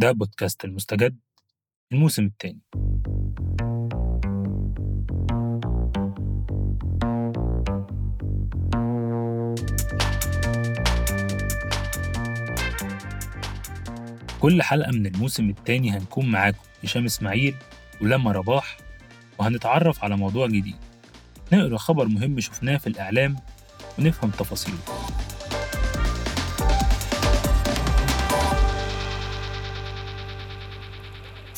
ده بودكاست المستجد الموسم الثاني كل حلقة من الموسم الثاني هنكون معاكم هشام إسماعيل ولما رباح وهنتعرف على موضوع جديد. نقرأ خبر مهم شفناه في الإعلام ونفهم تفاصيله.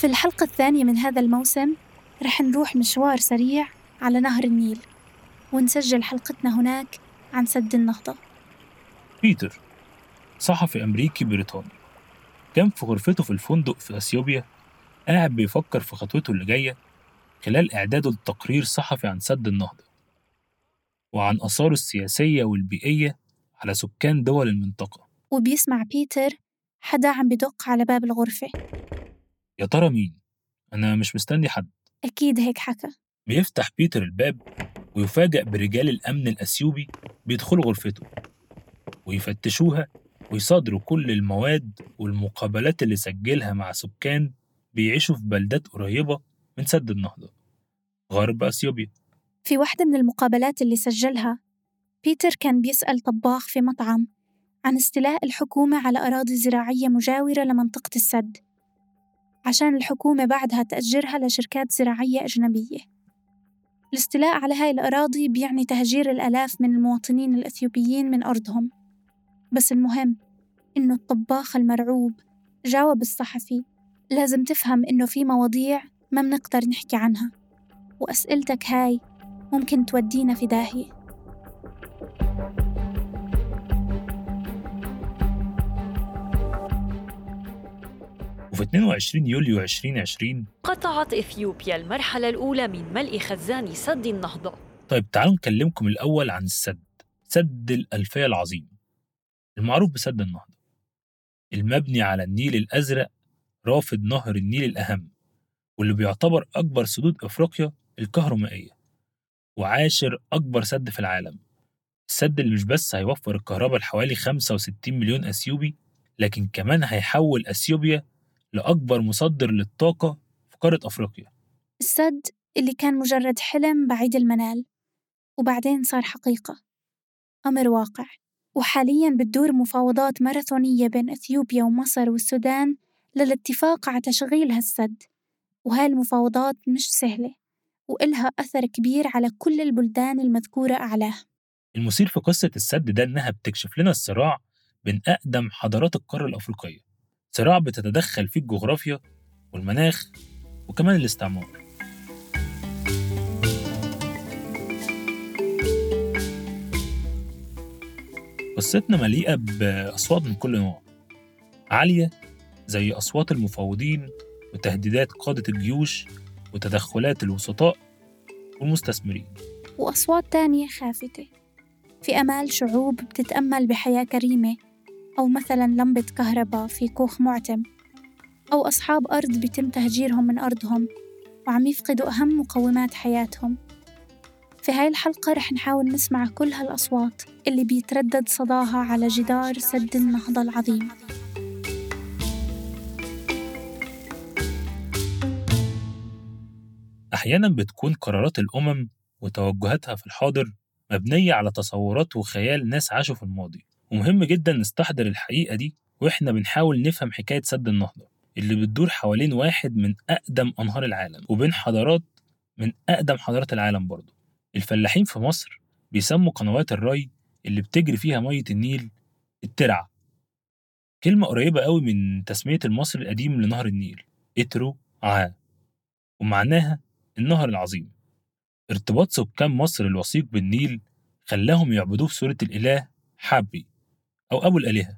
في الحلقة الثانية من هذا الموسم رح نروح مشوار سريع على نهر النيل ونسجل حلقتنا هناك عن سد النهضة. بيتر صحفي أمريكي بريطاني كان في غرفته في الفندق في أثيوبيا قاعد بيفكر في خطوته اللي جاية خلال إعداده لتقرير صحفي عن سد النهضة وعن آثاره السياسية والبيئية على سكان دول المنطقة. وبيسمع بيتر حدا عم بدق على باب الغرفة. يا ترى مين؟ أنا مش مستني حد. أكيد هيك حكى بيفتح بيتر الباب ويفاجأ برجال الأمن الأثيوبي بيدخلوا غرفته ويفتشوها ويصادروا كل المواد والمقابلات اللي سجلها مع سكان بيعيشوا في بلدات قريبة من سد النهضة. غرب أثيوبيا. في واحدة من المقابلات اللي سجلها بيتر كان بيسأل طباخ في مطعم عن استيلاء الحكومة على أراضي زراعية مجاورة لمنطقة السد. عشان الحكومة بعدها تأجرها لشركات زراعية أجنبية. الاستيلاء على هاي الأراضي بيعني تهجير الآلاف من المواطنين الأثيوبيين من أرضهم. بس المهم إنه الطباخ المرعوب جاوب الصحفي لازم تفهم إنه في مواضيع ما بنقدر نحكي عنها. وأسئلتك هاي ممكن تودينا في داهية. وفي 22 يوليو 2020 قطعت إثيوبيا المرحلة الأولى من ملء خزان سد النهضة. طيب تعالوا نكلمكم الأول عن السد سد الألفية العظيم. المعروف بسد النهضة. المبني على النيل الأزرق رافد نهر النيل الأهم واللي بيعتبر أكبر سدود أفريقيا الكهرومائية وعاشر أكبر سد في العالم. السد اللي مش بس هيوفر الكهرباء لحوالي 65 مليون أثيوبي لكن كمان هيحول أثيوبيا لأكبر مصدر للطاقة في قارة أفريقيا. السد اللي كان مجرد حلم بعيد المنال وبعدين صار حقيقة. أمر واقع وحاليا بتدور مفاوضات ماراثونية بين أثيوبيا ومصر والسودان للاتفاق على تشغيل هالسد وهاي المفاوضات مش سهلة وإلها أثر كبير على كل البلدان المذكورة أعلاه. المثير في قصة السد ده إنها بتكشف لنا الصراع بين أقدم حضارات القارة الأفريقية. صراع بتتدخل فيه الجغرافيا والمناخ وكمان الاستعمار. قصتنا مليئة بأصوات من كل نوع عالية زي أصوات المفاوضين وتهديدات قادة الجيوش وتدخلات الوسطاء والمستثمرين. وأصوات تانية خافتة في أمال شعوب بتتأمل بحياة كريمة أو مثلا لمبة كهرباء في كوخ معتم أو أصحاب أرض بيتم تهجيرهم من أرضهم وعم يفقدوا أهم مقومات حياتهم. في هاي الحلقة رح نحاول نسمع كل هالأصوات اللي بيتردد صداها على جدار سد النهضة العظيم. أحيانا بتكون قرارات الأمم وتوجهاتها في الحاضر مبنية على تصورات وخيال ناس عاشوا في الماضي. ومهم جدا نستحضر الحقيقة دي وإحنا بنحاول نفهم حكاية سد النهضة اللي بتدور حوالين واحد من أقدم أنهار العالم وبين حضارات من أقدم حضارات العالم برضه. الفلاحين في مصر بيسموا قنوات الري اللي بتجري فيها مية النيل الترعة. كلمة قريبة قوي من تسمية المصري القديم لنهر النيل إترو عا ومعناها النهر العظيم. ارتباط سكان مصر الوثيق بالنيل خلاهم يعبدوه في صورة الإله حابي أو أبو الآلهة.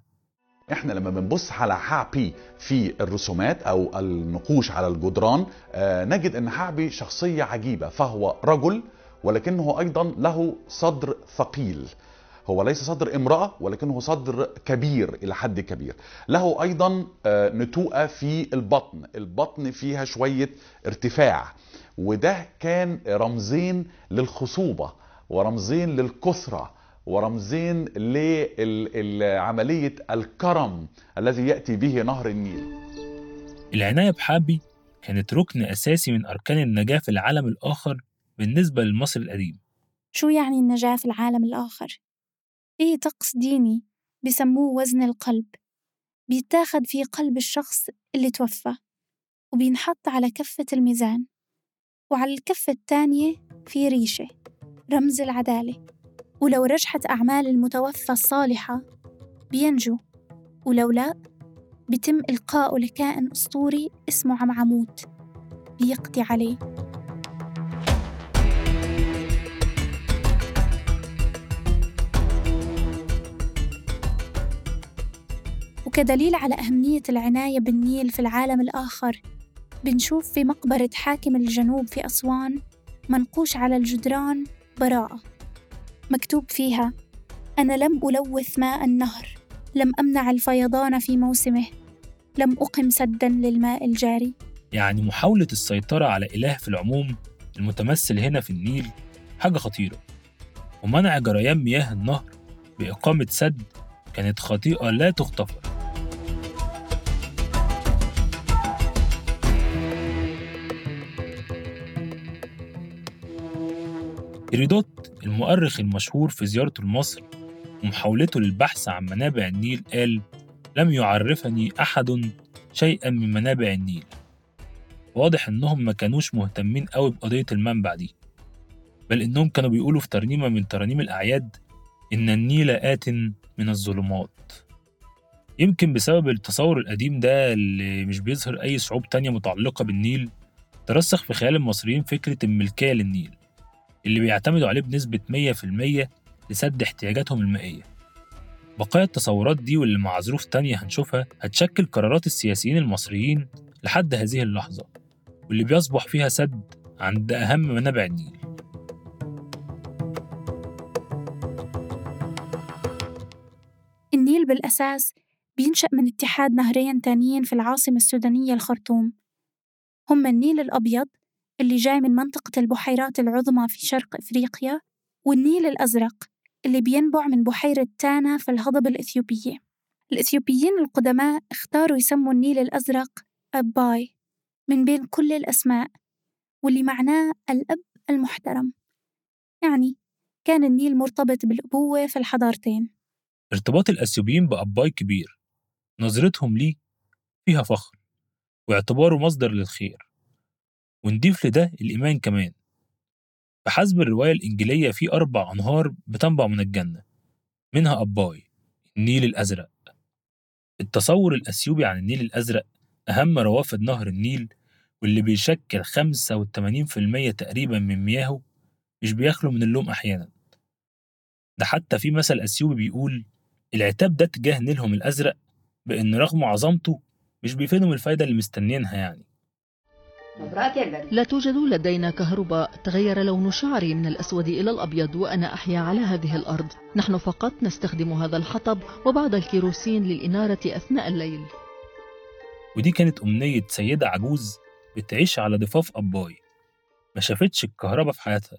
إحنا لما بنبص على حابي في الرسومات أو النقوش على الجدران آه نجد إن حابي شخصية عجيبة فهو رجل ولكنه أيضا له صدر ثقيل. هو ليس صدر امرأة ولكنه صدر كبير إلى حد كبير. له أيضا آه، نتوءة في البطن البطن فيها شوية ارتفاع وده كان رمزين للخصوبة ورمزين للكثرة. ورمزين لعملية الكرم الذي يأتي به نهر النيل. العناية بحابي كانت ركن أساسي من أركان النجاة في العالم الآخر بالنسبة للمصري القديم شو يعني النجاة في العالم الآخر؟ فيه طقس ديني بسموه وزن القلب بيتاخد في قلب الشخص اللي توفى وبينحط على كفة الميزان وعلى الكفة التانية في ريشة رمز العدالة. ولو رجحت أعمال المتوفى الصالحة بينجو. ولو لا بيتم إلقاؤه لكائن أسطوري اسمه عمعموت بيقضي عليه. وكدليل على أهمية العناية بالنيل في العالم الآخر بنشوف في مقبرة حاكم الجنوب في أسوان منقوش على الجدران براءة. مكتوب فيها أنا لم ألوث ماء النهر لم أمنع الفيضان في موسمه لم أقم سدا للماء الجاري. يعني محاولة السيطرة على إله في العموم المتمثل هنا في النيل حاجة خطيرة. ومنع جريان مياه النهر بإقامة سد كانت خطيئة لا تغتفر. هيرودوت المؤرخ المشهور في زيارته لمصر ومحاولته للبحث عن منابع النيل قال لم يعرفني أحد شيئا من منابع النيل. واضح إنهم ما كانوش مهتمين قوي بقضية المنبع دي بل إنهم كانوا بيقولوا في ترنيمة من ترانيم الأعياد إن النيل آت من الظلمات. يمكن بسبب التصور القديم ده اللي مش بيظهر أي صعوب تانية متعلقة بالنيل ترسخ في خيال المصريين فكرة الملكية للنيل. اللي بيعتمدوا عليه بنسبة 100% لسد احتياجاتهم المائية. بقايا التصورات دي واللي مع ظروف تانية هنشوفها هتشكل قرارات السياسيين المصريين لحد هذه اللحظة واللي بيصبح فيها سد عند أهم منابع النيل. النيل بالأساس بينشأ من اتحاد نهرين تانيين في العاصمة السودانية الخرطوم. هم النيل الأبيض اللي جاي من منطقة البحيرات العظمى في شرق إفريقيا والنيل الأزرق اللي بينبع من بحيرة تانا في الهضبة الإثيوبية. الإثيوبيين القدماء اختاروا يسموا النيل الأزرق أباي من بين كل الأسماء واللي معناه الأب المحترم. يعني كان النيل مرتبط بالأبوة في الحضارتين. ارتباط الأثيوبيين بأباي كبير نظرتهم ليه فيها فخر واعتباره مصدر للخير. ونضيف لده الإيمان كمان. بحسب الرواية الإنجيلية في أربع أنهار بتنبع من الجنة منها أباي النيل الأزرق. التصور الأثيوبي عن النيل الأزرق أهم روافد نهر النيل واللي بيشكل 85% تقريبا من مياهه مش بيخلو من اللوم أحيانا. ده حتى في مثل أثيوبي بيقول العتاب ده تجاه نيلهم الأزرق بإن رغم عظمته مش بيفيدهم الفايدة اللي مستنيينها يعني. لا توجد لدينا كهرباء. تغير لون شعري من الأسود إلى الأبيض وأنا أحيا على هذه الأرض. نحن فقط نستخدم هذا الحطب وبعض الكيروسين للإنارة أثناء الليل. ودي كانت أمنية سيدة عجوز بتعيش على ضفاف أباي. ما شافتش الكهرباء في حياتها.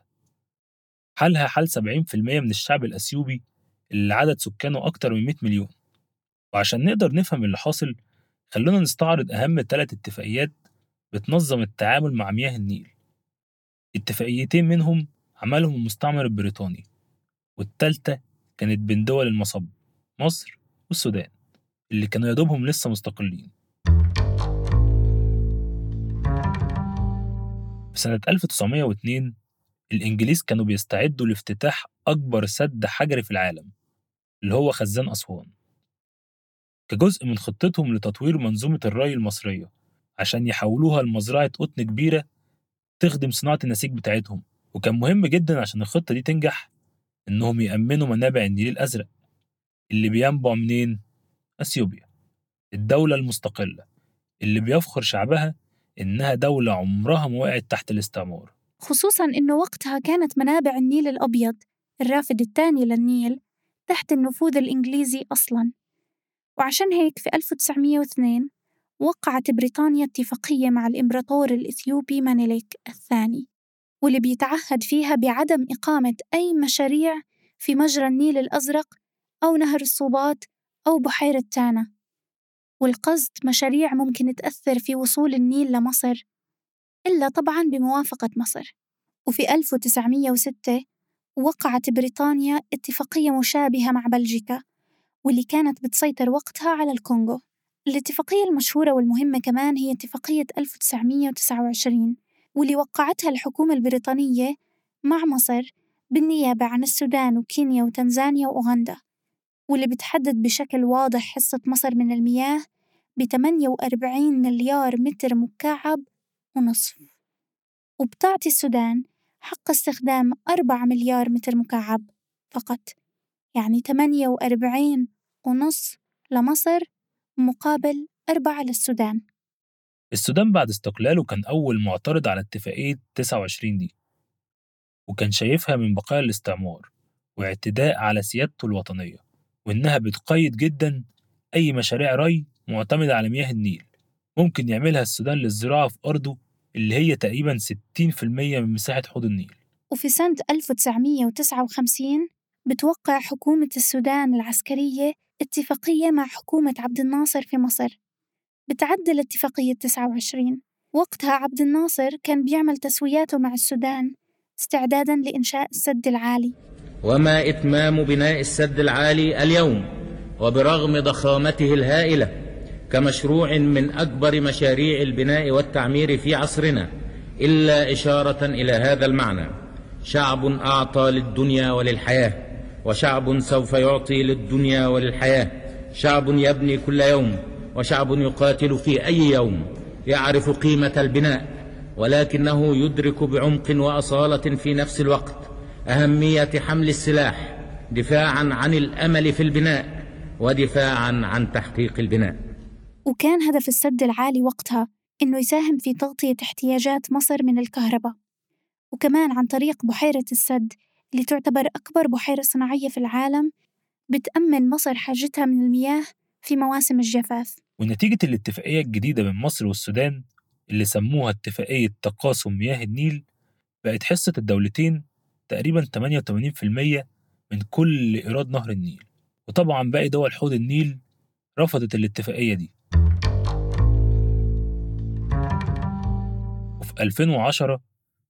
حالها حال 70% من الشعب الأثيوبي اللي عدد سكانه أكتر من 100 مليون. وعشان نقدر نفهم اللي حاصل خلونا نستعرض أهم ثلاث اتفاقيات بتنظم التعامل مع مياه النيل. اتفاقيتين منهم عملهم المستعمر البريطاني والتالتة كانت بين دول المصب مصر والسودان اللي كانوا يدوبهم لسه مستقلين. في سنة 1902 الإنجليز كانوا بيستعدوا لافتتاح أكبر سد حجري في العالم اللي هو خزان أسوان. كجزء من خطتهم لتطوير منظومة الري المصرية عشان يحولوها لمزرعة قطن كبيرة تخدم صناعة النسيج بتاعتهم. وكان مهم جدا عشان الخطة دي تنجح إنهم يأمنوا منابع النيل الأزرق اللي بينبع منين؟ أثيوبيا الدولة المستقلة اللي بيفخر شعبها إنها دولة عمرها ما وقعت تحت الاستعمار. خصوصاً إنه وقتها كانت منابع النيل الأبيض الرافد الثاني للنيل تحت النفوذ الإنجليزي أصلاً. وعشان هيك في 1902 وقعت بريطانيا اتفاقية مع الإمبراطور الإثيوبي مانيليك الثاني واللي بيتعهد فيها بعدم إقامة أي مشاريع في مجرى النيل الأزرق أو نهر الصوبات أو بحيرة تانا. والقصد مشاريع ممكن تأثر في وصول النيل لمصر إلا طبعاً بموافقة مصر. وفي 1906 وقعت بريطانيا اتفاقية مشابهة مع بلجيكا واللي كانت بتسيطر وقتها على الكونغو. الاتفاقية المشهورة والمهمة كمان هي اتفاقية 1929 واللي وقعتها الحكومة البريطانية مع مصر بالنيابة عن السودان وكينيا وتنزانيا وأوغندا واللي بتحدد بشكل واضح حصة مصر من المياه ب 48 مليار متر مكعب ونصف. وبتعطي السودان حق استخدام 4 مليار متر مكعب فقط يعني 48 ونص لمصر مقابل أربعة للسودان. السودان بعد استقلاله كان أول معترض على اتفاقية 29 دي وكان شايفها من بقايا الاستعمار واعتداء على سيادته الوطنية وإنها بتقيد جدا أي مشاريع ري معتمدة على مياه النيل. ممكن يعملها السودان للزراعة في أرضه اللي هي تقريبا 60% من مساحة حوض النيل. وفي سنة 1959 بتوقع حكومة السودان العسكرية اتفاقية مع حكومة عبد الناصر في مصر؟ بتعدل اتفاقية 29 وقتها عبد الناصر كان بيعمل تسوياته مع السودان استعدادا لإنشاء السد العالي. وما إتمام بناء السد العالي اليوم وبرغم ضخامته الهائلة كمشروع من أكبر مشاريع البناء والتعمير في عصرنا إلا إشارة إلى هذا المعنى شعب أعطى للدنيا وللحياة. وشعب سوف يعطي للدنيا وللحياة. شعب يبني كل يوم وشعب يقاتل في أي يوم. يعرف قيمة البناء ولكنه يدرك بعمق وأصالة في نفس الوقت. أهمية حمل السلاح دفاعا عن الأمل في البناء ودفاعا عن تحقيق البناء. وكان هدف السد العالي وقتها إنه يساهم في تغطية احتياجات مصر من الكهرباء. وكمان عن طريق بحيرة السد اللي تعتبر أكبر بحيرة صناعية في العالم بتأمن مصر حاجتها من المياه في مواسم الجفاف. ونتيجة الاتفاقية الجديدة بين مصر والسودان اللي سموها اتفاقية تقاسم مياه النيل بقت حصة الدولتين تقريبا 88% من كل إيراد نهر النيل. وطبعا باقي دول حوض النيل رفضت الاتفاقية دي. وفي 2010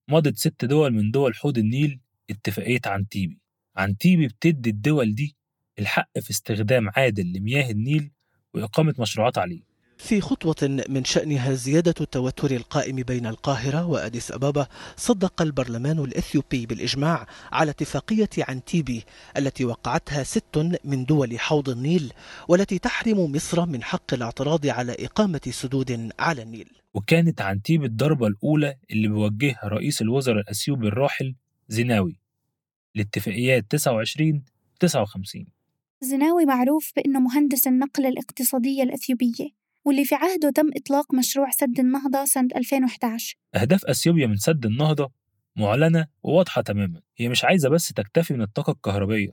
مضت ست دول من دول حوض النيل اتفاقية عنتيبي. عنتيبي بتدي الدول دي الحق في استخدام عادل لمياه النيل وإقامة مشروعات عليه. في خطوة من شأنها زيادة التوتر القائم بين القاهرة وأديس أبابا صدق البرلمان الإثيوبي بالإجماع على اتفاقية عنتيبي التي وقعتها ست من دول حوض النيل والتي تحرم مصر من حق الاعتراض على إقامة سدود على النيل. وكانت عنتيبي الضربة الأولى اللي بيوجهها رئيس الوزراء الأثيوبي الراحل زيناوي لاتفاقيات 29 59 زناوي معروف بأنه مهندس النقل الاقتصادية الأثيوبية واللي في عهده تم إطلاق مشروع سد النهضة سنة 2011 أهداف أثيوبيا من سد النهضة معلنة وواضحة تماما هي مش عايزة بس تكتفي من الطاقة الكهربية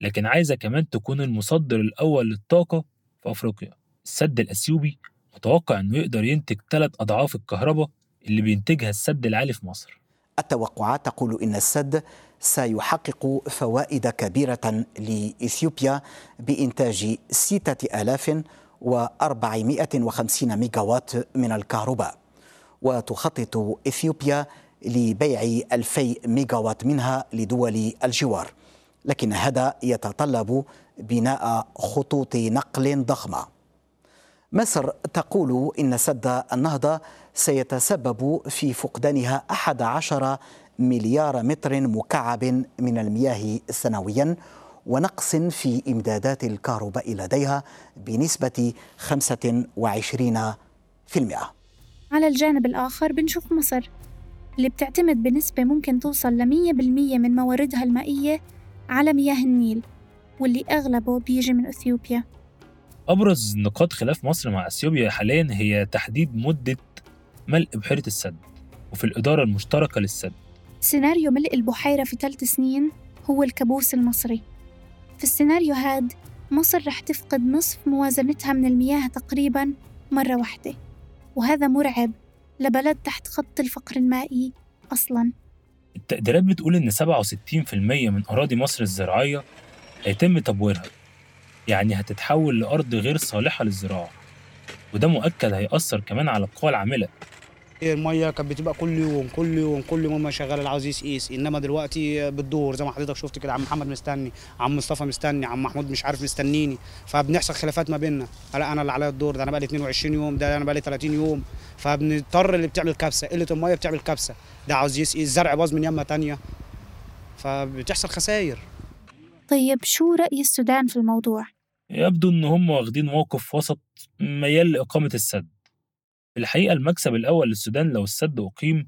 لكن عايزة كمان تكون المصدر الأول للطاقة في أفريقيا. السد الأثيوبي متوقع إنه يقدر ينتج ثلاث أضعاف الكهرباء اللي بينتجها السد العالي في مصر. التوقعات تقول إن السد سيحقق فوائد كبيرة لإثيوبيا بإنتاج ستة آلاف و450 ميجاوات من الكهرباء وتخطط إثيوبيا لبيع 2000 ميجاوات منها لدول الجوار. لكن هذا يتطلب بناء خطوط نقل ضخمة. مصر تقول إن سد النهضة سيتسبب في فقدانها 11 مليار متر مكعب من المياه سنويا ونقص في إمدادات الكهرباء لديها بنسبة 25% على الجانب الآخر بنشوف مصر اللي بتعتمد بنسبة ممكن توصل لمية بالمية من مواردها المائية على مياه النيل واللي أغلبه بيجي من أثيوبيا. أبرز نقاط خلاف مصر مع أثيوبيا حاليا هي تحديد مدة ملء بحيرة السد وفي الإدارة المشتركة للسد. سيناريو ملء البحيرة في ثلاث سنين هو الكابوس المصري. في السيناريو هاد مصر رح تفقد نصف موازنتها من المياه تقريبا مرة واحدة وهذا مرعب لبلد تحت خط الفقر المائي أصلا. التقديرات بتقول إن 67% من أراضي مصر الزراعية هيتم تبويرها يعني هتتحول لأرض غير صالحة للزراعة وده مؤكد هيأثر كمان على القوى العاملة. المية كانت بتبقى كل يوم كل يوم كل يوم ما شغال اللي عاوز يقيس إنما دلوقتي بتدور زي ما حضرتك شفت كده عم محمد مستني عم مصطفى مستني عم محمود مش عارف مستنيني. فبنحصل خلافات ما بيننا. لا أنا اللي عليا الدور ده أنا بقى لي 22 يوم ده أنا بقى لي 30 يوم. فبنضطر اللي بتعمل كبسة قلة المية بتعمل كبسة. ده عاوز يسقي الزرع باظ من يمة تانية. فبتحصل خسائر طيب شو رأي السودان في الموضوع؟ يبدو إن هم واخدين موقف وسط ميال لإقامة السد. في الحقيقة المكسب الأول للسودان لو السد أقيم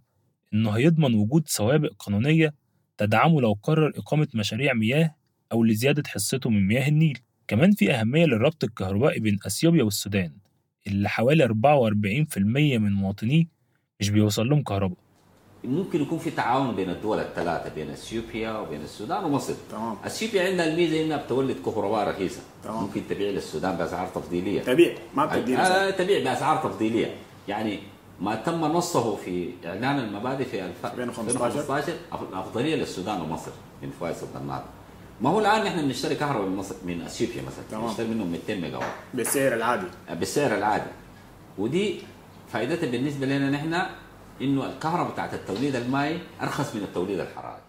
إنه هيضمن وجود سوابق قانونية تدعمه لو قرر إقامة مشاريع مياه أو لزيادة حصته من مياه النيل. كمان في أهمية للربط الكهربائي بين أثيوبيا والسودان اللي حوالي 44% من مواطنيه مش بيوصل لهم كهرباء. ممكن يكون في تعاون بين الدول الثلاثة بين أثيوبيا وبين السودان ومصر. تمام. أثيوبيا عندها الميزة إنها بتولد كهرباء رخيصة. تمام. ممكن تبيع للسودان بأسعار تفضيلية. تبيع ما بتدي آه تبيع بأسعار تفضيلية. يعني ما تم نصه في إعلان المبادئ في الف- 2015. 2015 الافضليه للسودان ومصر من فوائد النهضه ما هو الآن نحن بنشتري كهرباء من مصر من إثيوبيا مثلا. تمام. بنشتري منهم 200 ميجا وات بالسعر العادي. بالسعر العادي. ودي فائدتها بالنسبة لنا نحن إنه الكهرباء بتاعت التوليد المائي أرخص من التوليد الحراري.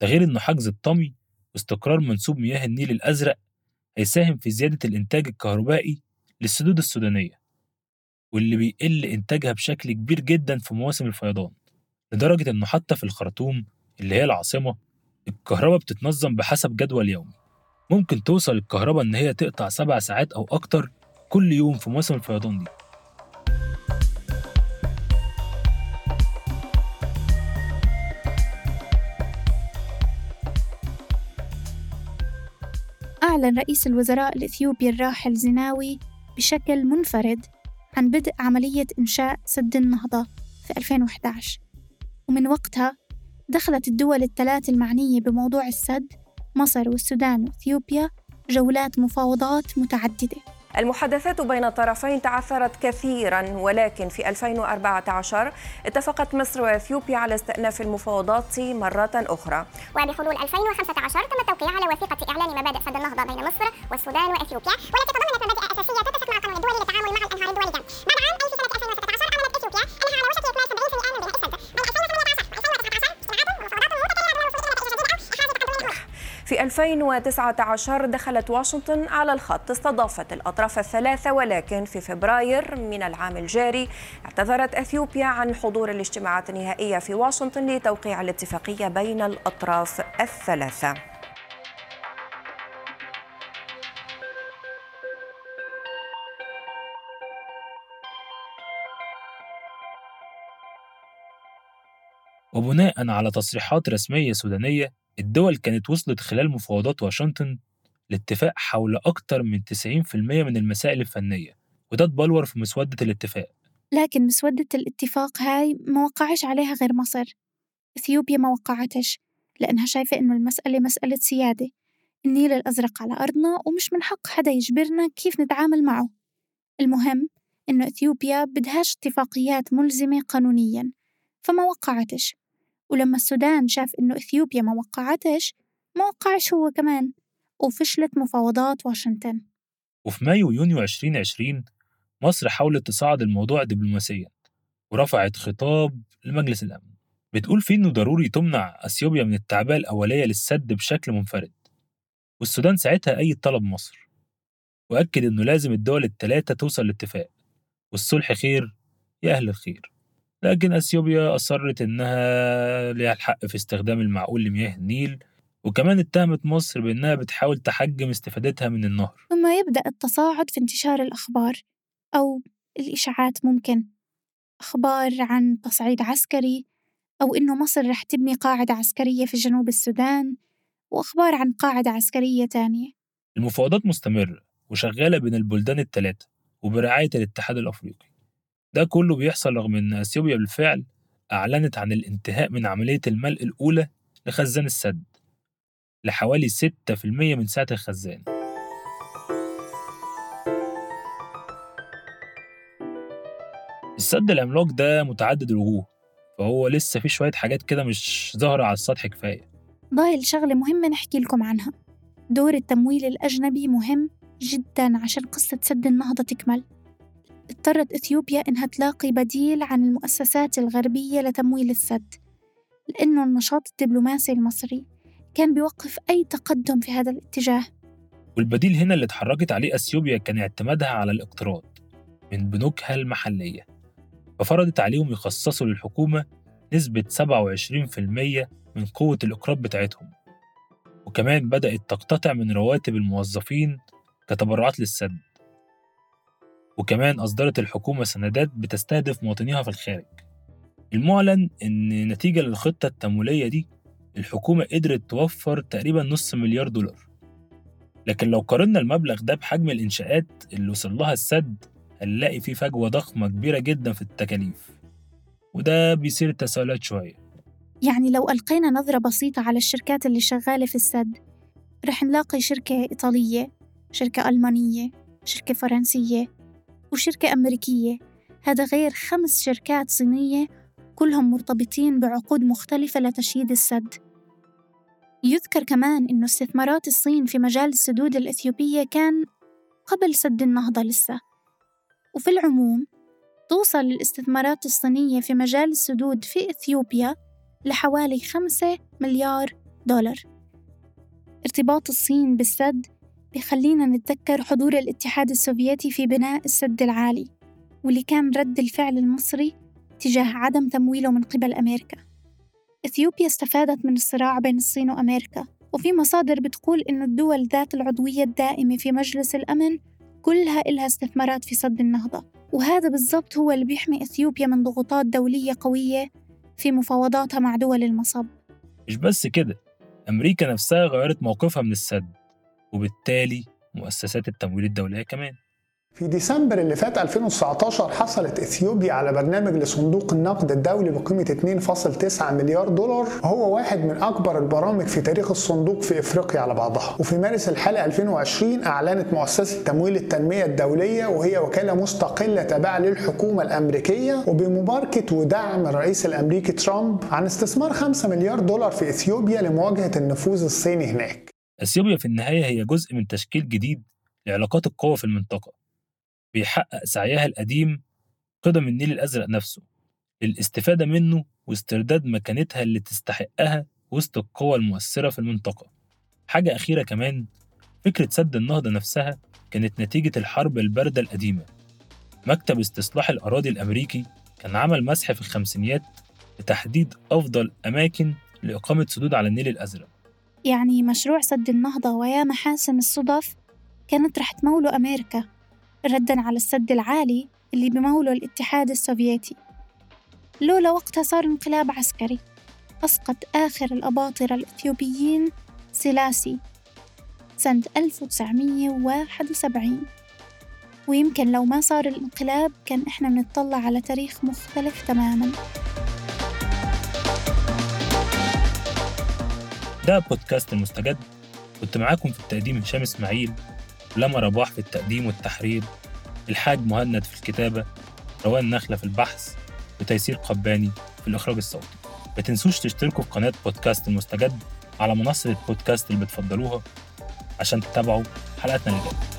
ده غير إنه حجز الطمي واستقرار منسوب مياه النيل الأزرق هيساهم في زيادة الإنتاج الكهربائي للسدود السودانية. واللي بيقل إنتاجها بشكل كبير جدا في مواسم الفيضان لدرجة إنه حتى في الخرطوم اللي هي العاصمة الكهرباء بتتنظم بحسب جدول يومي. ممكن توصل الكهرباء إن هي تقطع سبع ساعات أو أكتر كل يوم في مواسم الفيضان دي. أعلن رئيس الوزراء الإثيوبي الراحل زيناوي بشكل منفرد عن بدء عملية إنشاء سد النهضة في 2011 ومن وقتها دخلت الدول الثلاث المعنية بموضوع السد مصر والسودان وإثيوبيا جولات مفاوضات متعددة. المحادثات بين الطرفين تعثرت كثيرا ولكن في 2014 اتفقت مصر وإثيوبيا على استئناف المفاوضات مرة أخرى وبحلول 2015 تم التوقيع على وثيقة إعلان مبادئ سد النهضة بين مصر والسودان وإثيوبيا والتي تضمنت مبادئ أساسية تتفق مع قانون الدولي للتعامل مع الأنهار الدولية. بعد عام سنة 2016 أعلنت إثيوبيا أنها في 2019 دخلت واشنطن على الخط استضافت الأطراف الثلاثة ولكن في فبراير من العام الجاري اعتذرت أثيوبيا عن حضور الاجتماعات النهائية في واشنطن لتوقيع الاتفاقية بين الأطراف الثلاثة. وبناء على تصريحات رسمية سودانية الدول كانت وصلت خلال مفاوضات واشنطن لاتفاق حول أكثر من 90% من المسائل الفنية وده اتبلور في مسودة الاتفاق. لكن مسودة الاتفاق هاي ما وقعش عليها غير مصر. إثيوبيا ما وقعتش لأنها شايفة إنه المسألة مسألة سيادة. النيل الأزرق على أرضنا ومش من حق حدا يجبرنا كيف نتعامل معه. المهم إنه إثيوبيا بدهاش اتفاقيات ملزمة قانونيا فما وقعتش. ولما السودان شاف إنه إثيوبيا ما وقعتش ما وقعش هو كمان وفشلت مفاوضات واشنطن. وفي مايو ويونيو 2020 مصر حاولت تصعد الموضوع دبلوماسيا ورفعت خطاب لمجلس الأمن. بتقول فيه إنه ضروري تمنع أثيوبيا من التعبئة الأولية للسد بشكل منفرد. والسودان ساعتها أيد طلب مصر وأكد إنه لازم الدول الثلاثة توصل لاتفاق والصلح خير يا أهل الخير. لكن أثيوبيا أصرت إنها ليها الحق في استخدام المعقول لمياه النيل وكمان اتهمت مصر بإنها بتحاول تحجم استفادتها من النهر. ثم يبدأ التصاعد في انتشار الأخبار أو الإشاعات ممكن. أخبار عن تصعيد عسكري أو إنه مصر رح تبني قاعدة عسكرية في جنوب السودان وأخبار عن قاعدة عسكرية تانية. المفاوضات مستمرة وشغالة بين البلدان الثلاثة وبرعاية الاتحاد الأفريقي. ده كله بيحصل رغم إن أثيوبيا بالفعل أعلنت عن الانتهاء من عملية الملء الأولى لخزان السد لحوالي 6% من سعة الخزان. السد العملاق ده متعدد الوجوه فهو لسه في شوية حاجات كده مش ظاهرة على السطح كفاية. ضايل شغلة مهمة نحكي لكم عنها. دور التمويل الأجنبي مهم جدا عشان قصة سد النهضة تكمل. اضطرت إثيوبيا إنها تلاقي بديل عن المؤسسات الغربية لتمويل السد لأنه النشاط الدبلوماسي المصري كان بيوقف أي تقدم في هذا الاتجاه. والبديل هنا اللي اتحركت عليه أثيوبيا كان اعتمادها على الاقتراض من بنوكها المحلية ففرضت عليهم يخصصوا للحكومة نسبة 27% من قوة الإقراض بتاعتهم. وكمان بدأت تقتطع من رواتب الموظفين كتبرعات للسد. وكمان أصدرت الحكومة سندات بتستهدف مواطنيها في الخارج. المعلن إن نتيجة للخطة التمويلية دي الحكومة قدرت توفر تقريبا نص مليار دولار. لكن لو قارنا المبلغ ده بحجم الإنشاءات اللي وصل لها السد هنلاقي فيه فجوة ضخمة كبيرة جدا في التكاليف. وده بيصير تساؤلات شوية. يعني لو ألقينا نظرة بسيطة على الشركات اللي شغالة في السد رح نلاقي شركة إيطالية شركة ألمانية شركة فرنسية وشركة أمريكية. هذا غير خمس شركات صينية كلهم مرتبطين بعقود مختلفة لتشييد السد. يذكر كمان أن استثمارات الصين في مجال السدود الإثيوبية كان قبل سد النهضة لسه. وفي العموم توصل الاستثمارات الصينية في مجال السدود في إثيوبيا لحوالي خمسة مليار دولار. ارتباط الصين بالسد بخلينا نتذكر حضور الاتحاد السوفيتي في بناء السد العالي واللي كان رد الفعل المصري تجاه عدم تمويله من قبل أمريكا. إثيوبيا استفادت من الصراع بين الصين وأمريكا وفي مصادر بتقول إن الدول ذات العضوية الدائمة في مجلس الأمن كلها إلها استثمارات في سد النهضة. وهذا بالضبط هو اللي بيحمي إثيوبيا من ضغوطات دولية قوية في مفاوضاتها مع دول المصب. مش بس كده أمريكا نفسها غيرت موقفها من السد. وبالتالي مؤسسات التمويل الدولية كمان. في ديسمبر اللي فات 2019 حصلت إثيوبيا على برنامج لصندوق النقد الدولي بقيمة 2.9 مليار دولار. وهو واحد من أكبر البرامج في تاريخ الصندوق في إفريقيا على بعضها. وفي مارس الحالي 2020 أعلنت مؤسسة تمويل التنمية الدولية وهي وكالة مستقلة تابعة للحكومة الأمريكية. وبمباركة ودعم الرئيس الأمريكي ترامب عن استثمار 5 مليار دولار في إثيوبيا لمواجهة النفوذ الصيني هناك. أثيوبيا في النهاية هي جزء من تشكيل جديد لعلاقات القوة في المنطقة. بيحقق سعيها القديم قدم النيل الأزرق نفسه. للاستفادة منه واسترداد مكانتها اللي تستحقها وسط القوى المؤثرة في المنطقة. حاجة أخيرة كمان فكرة سد النهضة نفسها كانت نتيجة الحرب الباردة القديمة. مكتب استصلاح الأراضي الأمريكي كان عمل مسح في الخمسينيات لتحديد أفضل أماكن لإقامة سدود على النيل الأزرق. يعني مشروع سد النهضة ويا محاسن الصدف كانت رح تموله أمريكا ردا على السد العالي اللي بموله الاتحاد السوفيتي. لولا وقتها صار انقلاب عسكري أسقط آخر الأباطرة الإثيوبيين سلاسي سنة 1971 ويمكن لو ما صار الانقلاب كان إحنا بنطلع على تاريخ مختلف تماماً. ده بودكاست المستجد كنت معاكم في التقديم هشام إسماعيل لما رباح في التقديم والتحرير إلحاج مهند في الكتابة روان نخلة في البحث وتيسير قباني في الإخراج الصوتي. ما تنسوش تشتركوا في قناة بودكاست المستجد على منصة البودكاست اللي بتفضلوها عشان تتابعوا حلقاتنا اللي جاية.